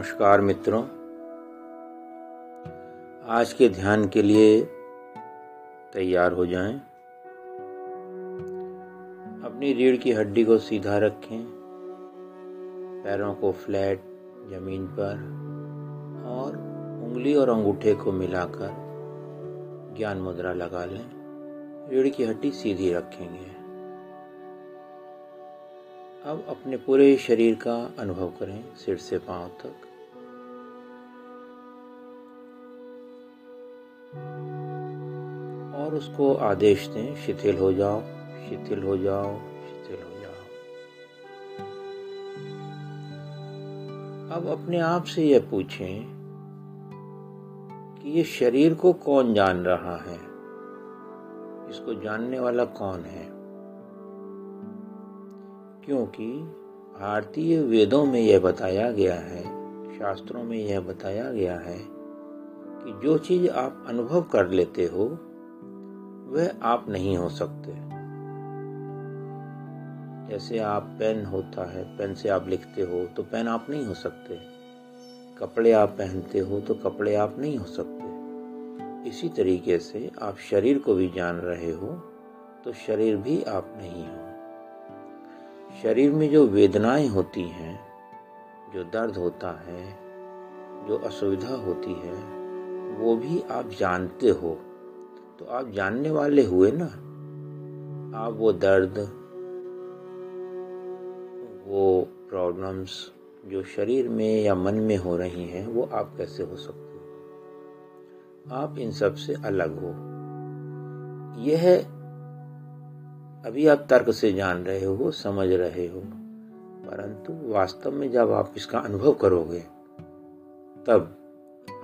नमस्कार मित्रों। आज के ध्यान के लिए तैयार हो जाएँ। अपनी रीढ़ की हड्डी को सीधा रखें। पैरों को फ्लैट ज़मीन पर और उंगली और अंगूठे को मिलाकर ज्ञान मुद्रा लगा लें। रीढ़ की हड्डी सीधी रखेंगे। अब अपने पूरे शरीर का अनुभव करें, सिर से पाँव तक। और उसको आदेश दें, शिथिल हो जाओ, शिथिल हो जाओ, शिथिल हो जाओ। अब अपने आप से यह पूछें कि ये शरीर को कौन जान रहा है? इसको जानने वाला कौन है? क्योंकि भारतीय वेदों में यह बताया गया है, शास्त्रों में यह बताया गया है कि जो चीज़ आप अनुभव कर लेते हो, वह आप नहीं हो सकते। जैसे आप पेन होता है, पेन से आप लिखते हो तो पेन आप नहीं हो सकते। कपड़े आप पहनते हो तो कपड़े आप नहीं हो सकते। इसी तरीके से आप शरीर को भी जान रहे हो तो शरीर भी आप नहीं हो। शरीर में जो वेदनाएँ होती हैं, जो दर्द होता है, जो असुविधा होती है वो भी आप जानते हो। तो आप जानने वाले हुए ना? आप वो दर्द, वो प्रॉब्लम्स जो शरीर में या मन में हो रही हैं, वो आप कैसे हो सकते हो? आप इन सबसे अलग हो। यह अभी आप तर्क से जान रहे हो, समझ रहे हो, परंतु वास्तव में जब आप इसका अनुभव करोगे, तब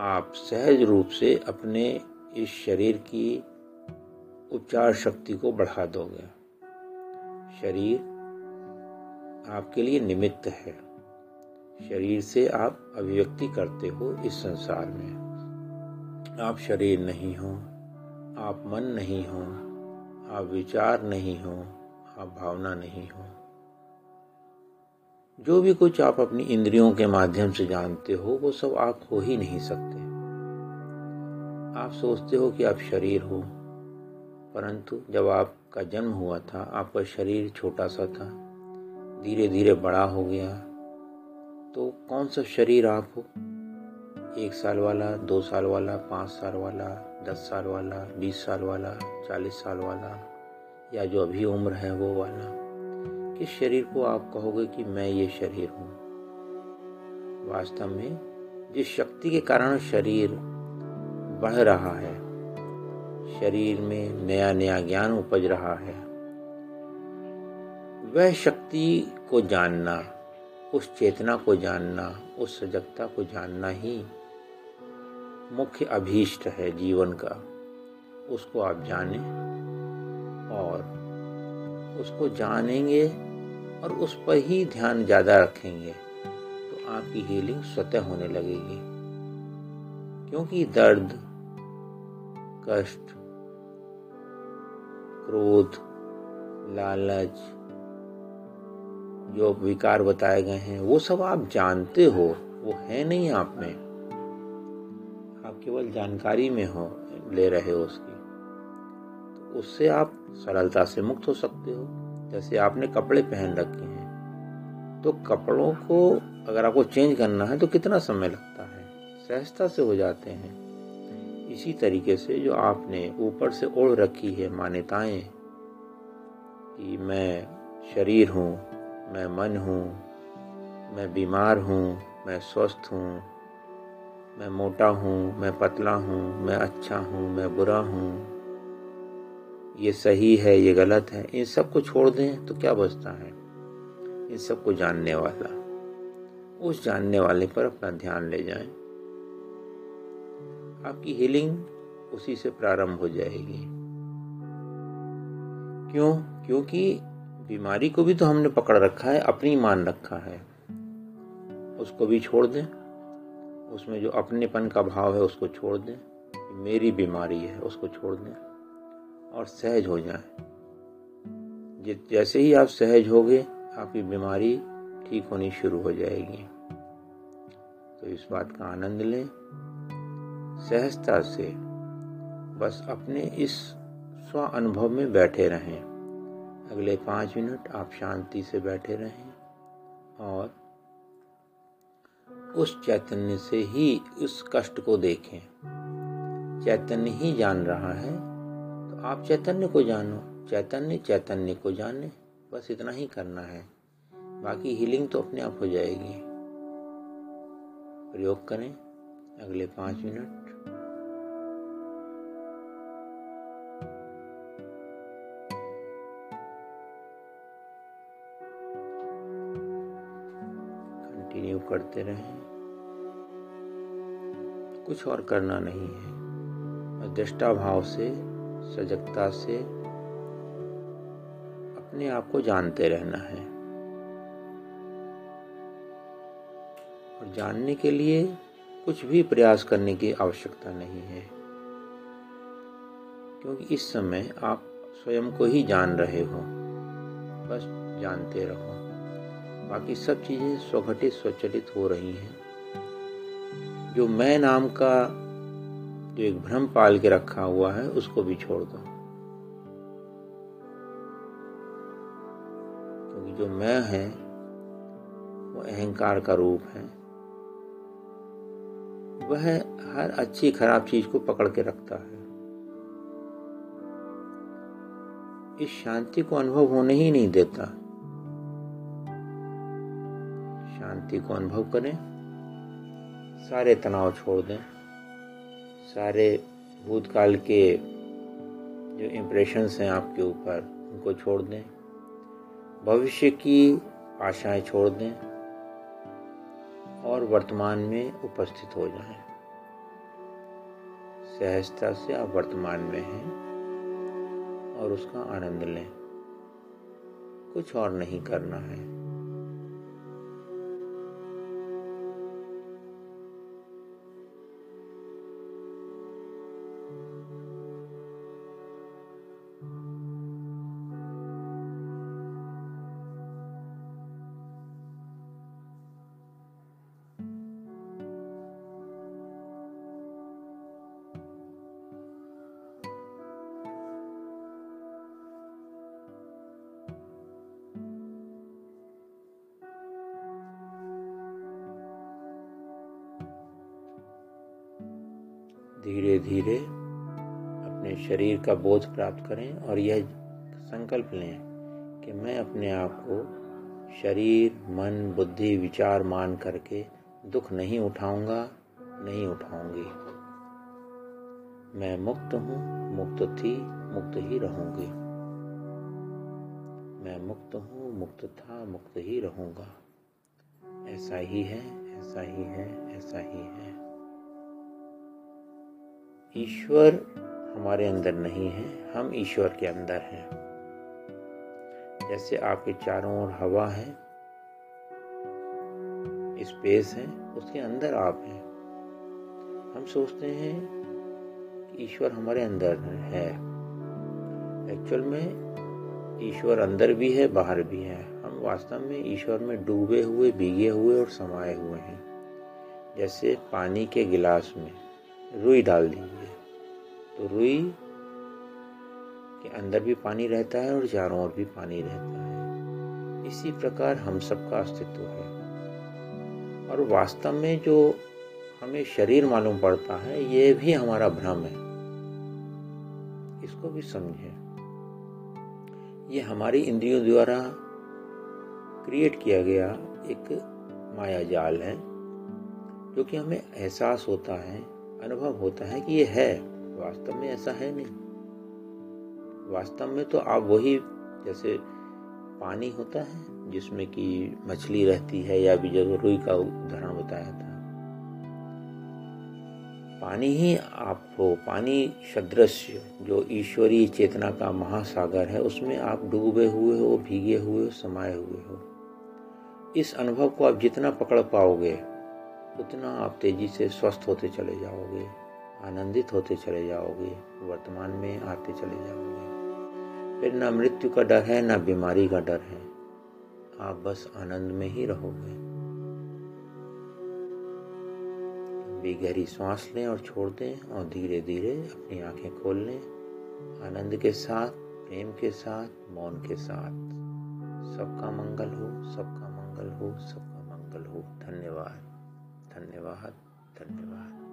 आप सहज रूप से अपने इस शरीर की उपचार शक्ति को बढ़ा दोगे। शरीर आपके लिए निमित्त है। शरीर से आप अभिव्यक्ति करते हो इस संसार में। आप शरीर नहीं हो, आप मन नहीं हो, आप विचार नहीं हो, आप भावना नहीं हो। जो भी कुछ आप अपनी इंद्रियों के माध्यम से जानते हो, वो सब आप हो ही नहीं सकते। आप सोचते हो कि आप शरीर हो, परंतु जब आपका जन्म हुआ था, आपका शरीर छोटा सा था धीरे धीरे बड़ा हो गया तो कौन सा शरीर आप हो? एक साल वाला, दो साल वाला, पाँच साल वाला, दस साल वाला, बीस साल वाला, चालीस साल वाला, या जो अभी उम्र है वो वाला। किस शरीर को आप कहोगे कि मैं ये शरीर हूँ। वास्तव में जिस शक्ति के कारण शरीर बढ़ रहा है, शरीर में नया नया ज्ञान उपज रहा है, वह शक्ति को जानना, उस चेतना को जानना, उस सजगता को जानना ही मुख्य अभीष्ट है जीवन का। उसको आप जाने और उसको जानेंगे और उस पर ही ध्यान ज़्यादा रखेंगे तो आपकी हीलिंग स्वतः होने लगेगी। क्योंकि दर्द, कष्ट, क्रोध, लालच, जो विकार बताए गए हैं, वो सब आप जानते हो, वो है नहीं आप में। आप केवल जानकारी में हो, ले रहे हो उसकी। तो उससे आप सरलता से मुक्त हो सकते हो। जैसे आपने कपड़े पहन रखे हैं। तो कपड़ों को अगर आपको चेंज करना है तो कितना समय लगता है? सहजता से हो जाते हैं। इसी तरीके से जो आपने ऊपर से ओढ़ रखी है मान्यताएँ कि मैं शरीर हूँ, मैं मन हूँ, मैं बीमार हूँ, मैं स्वस्थ हूँ, मैं मोटा हूँ, मैं पतला हूँ, मैं अच्छा हूँ, मैं बुरा हूँ ये सही है, ये गलत है, इन सबको छोड़ दें तो क्या बचता है? इन सबको जानने वाला, उस जानने वाले पर अपना ध्यान ले जाएँ। आपकी हीलिंग उसी से प्रारंभ हो जाएगी। क्यों? क्योंकि बीमारी को भी तो हमने पकड़ रखा है, अपनी मान रखा है। उसको भी छोड़ दें। उसमें जो अपनेपन का भाव है, उसको छोड़ दें। मेरी बीमारी है, उसको छोड़ दें। और सहज हो जाए। जैसे ही आप सहज होगे, आपकी बीमारी ठीक होनी शुरू हो जाएगी। तो इस बात का आनंद लें। सहजता से बस अपने इस स्व अनुभव में बैठे रहें। अगले पाँच मिनट आप शांति से बैठे रहें और उस चैतन्य से ही उस कष्ट को देखें। चैतन्य ही जान रहा है आप चैतन्य को जानो, चैतन्य चैतन्य को जाने, बस इतना ही करना है। बाकी हीलिंग तो अपने आप हो जाएगी। प्रयोग करें, अगले पाँच मिनट। कंटिन्यू करते रहें। कुछ और करना नहीं है। दृष्टा भाव से सजगता से अपने आप को जानते रहना है। और जानने के लिए कुछ भी प्रयास करने की आवश्यकता नहीं है। क्योंकि इस समय आप स्वयं को ही जान रहे हो। बस जानते रहो। बाकी सब चीज़ें स्वघटित, स्वचलित हो रही हैं। जो मैं नाम का जो एक भ्रम पाल के रखा हुआ है, उसको भी छोड़ दो। क्योंकि जो मैं है, वो अहंकार का रूप है। वह हर अच्छी खराब चीज़ को पकड़ के रखता है। इस शांति को अनुभव होने ही नहीं देता। शांति को अनुभव करें, सारे तनाव छोड़ दें। सारे भूतकाल के जो इम्प्रेशंस हैं आपके ऊपर, उनको छोड़ दें। भविष्य की आशाएँ छोड़ दें और वर्तमान में उपस्थित हो जाएँ। सहजता से आप वर्तमान में हैं और उसका आनंद लें। कुछ और नहीं करना है। धीरे धीरे अपने शरीर का बोध प्राप्त करें और यह संकल्प लें कि मैं अपने आप को शरीर, मन, बुद्धि, विचार मान करके दुख नहीं उठाऊँगा, नहीं उठाऊँगी। मैं मुक्त हूँ, मुक्त थी, मुक्त ही रहूँगी। मैं मुक्त हूँ, मुक्त था, मुक्त ही रहूँगा। ऐसा ही है, ऐसा ही है, ऐसा ही है। ईश्वर हमारे अंदर नहीं है, हम ईश्वर के अंदर हैं। जैसे आपके चारों ओर हवा है स्पेस है, उसके अंदर आप हैं। हम सोचते हैं कि ईश्वर हमारे अंदर है। एक्चुअल में ईश्वर अंदर भी है, बाहर भी है। हम वास्तव में ईश्वर में डूबे हुए, भीगे हुए और समाये हुए हैं। जैसे पानी के गिलास में। रुई डाल दीजिए। तो रुई के अंदर भी पानी रहता है और चारों ओर भी पानी रहता है। इसी प्रकार हम सबका अस्तित्व है। और वास्तव में जो हमें शरीर मालूम पड़ता है, ये भी हमारा भ्रम है। इसको भी समझे। ये हमारी इंद्रियों द्वारा क्रिएट किया गया एक माया जाल है, जो कि हमें एहसास होता है अनुभव होता है कि ये है। वास्तव में ऐसा है नहीं। वास्तव में तो आप वही, जैसे पानी होता है, जिसमें कि मछली रहती है या भी जगह रुई का उदाहरण बताया था। पानी ही आप हो पानी सदृश्य, जो ईश्वरीय चेतना का महासागर है, उसमें आप डूबे हुए हो, भीगे हुए हो, समाये हुए हो। इस अनुभव को आप जितना पकड़ पाओगे उतना आप तेज़ी से स्वस्थ होते चले जाओगे, आनंदित होते चले जाओगे, वर्तमान में आते चले जाओगे। फिर ना मृत्यु का डर है, ना बीमारी का डर है। आप बस आनंद में ही रहोगे। लंबी गहरी सांस लें और छोड़ दें और धीरे धीरे अपनी आँखें खोल लें। आनंद के साथ, प्रेम के साथ, मौन के साथ। सबका मंगल हो, सबका मंगल हो, सबका मंगल हो। धन्यवाद। धन्यवाद धन्यवाद।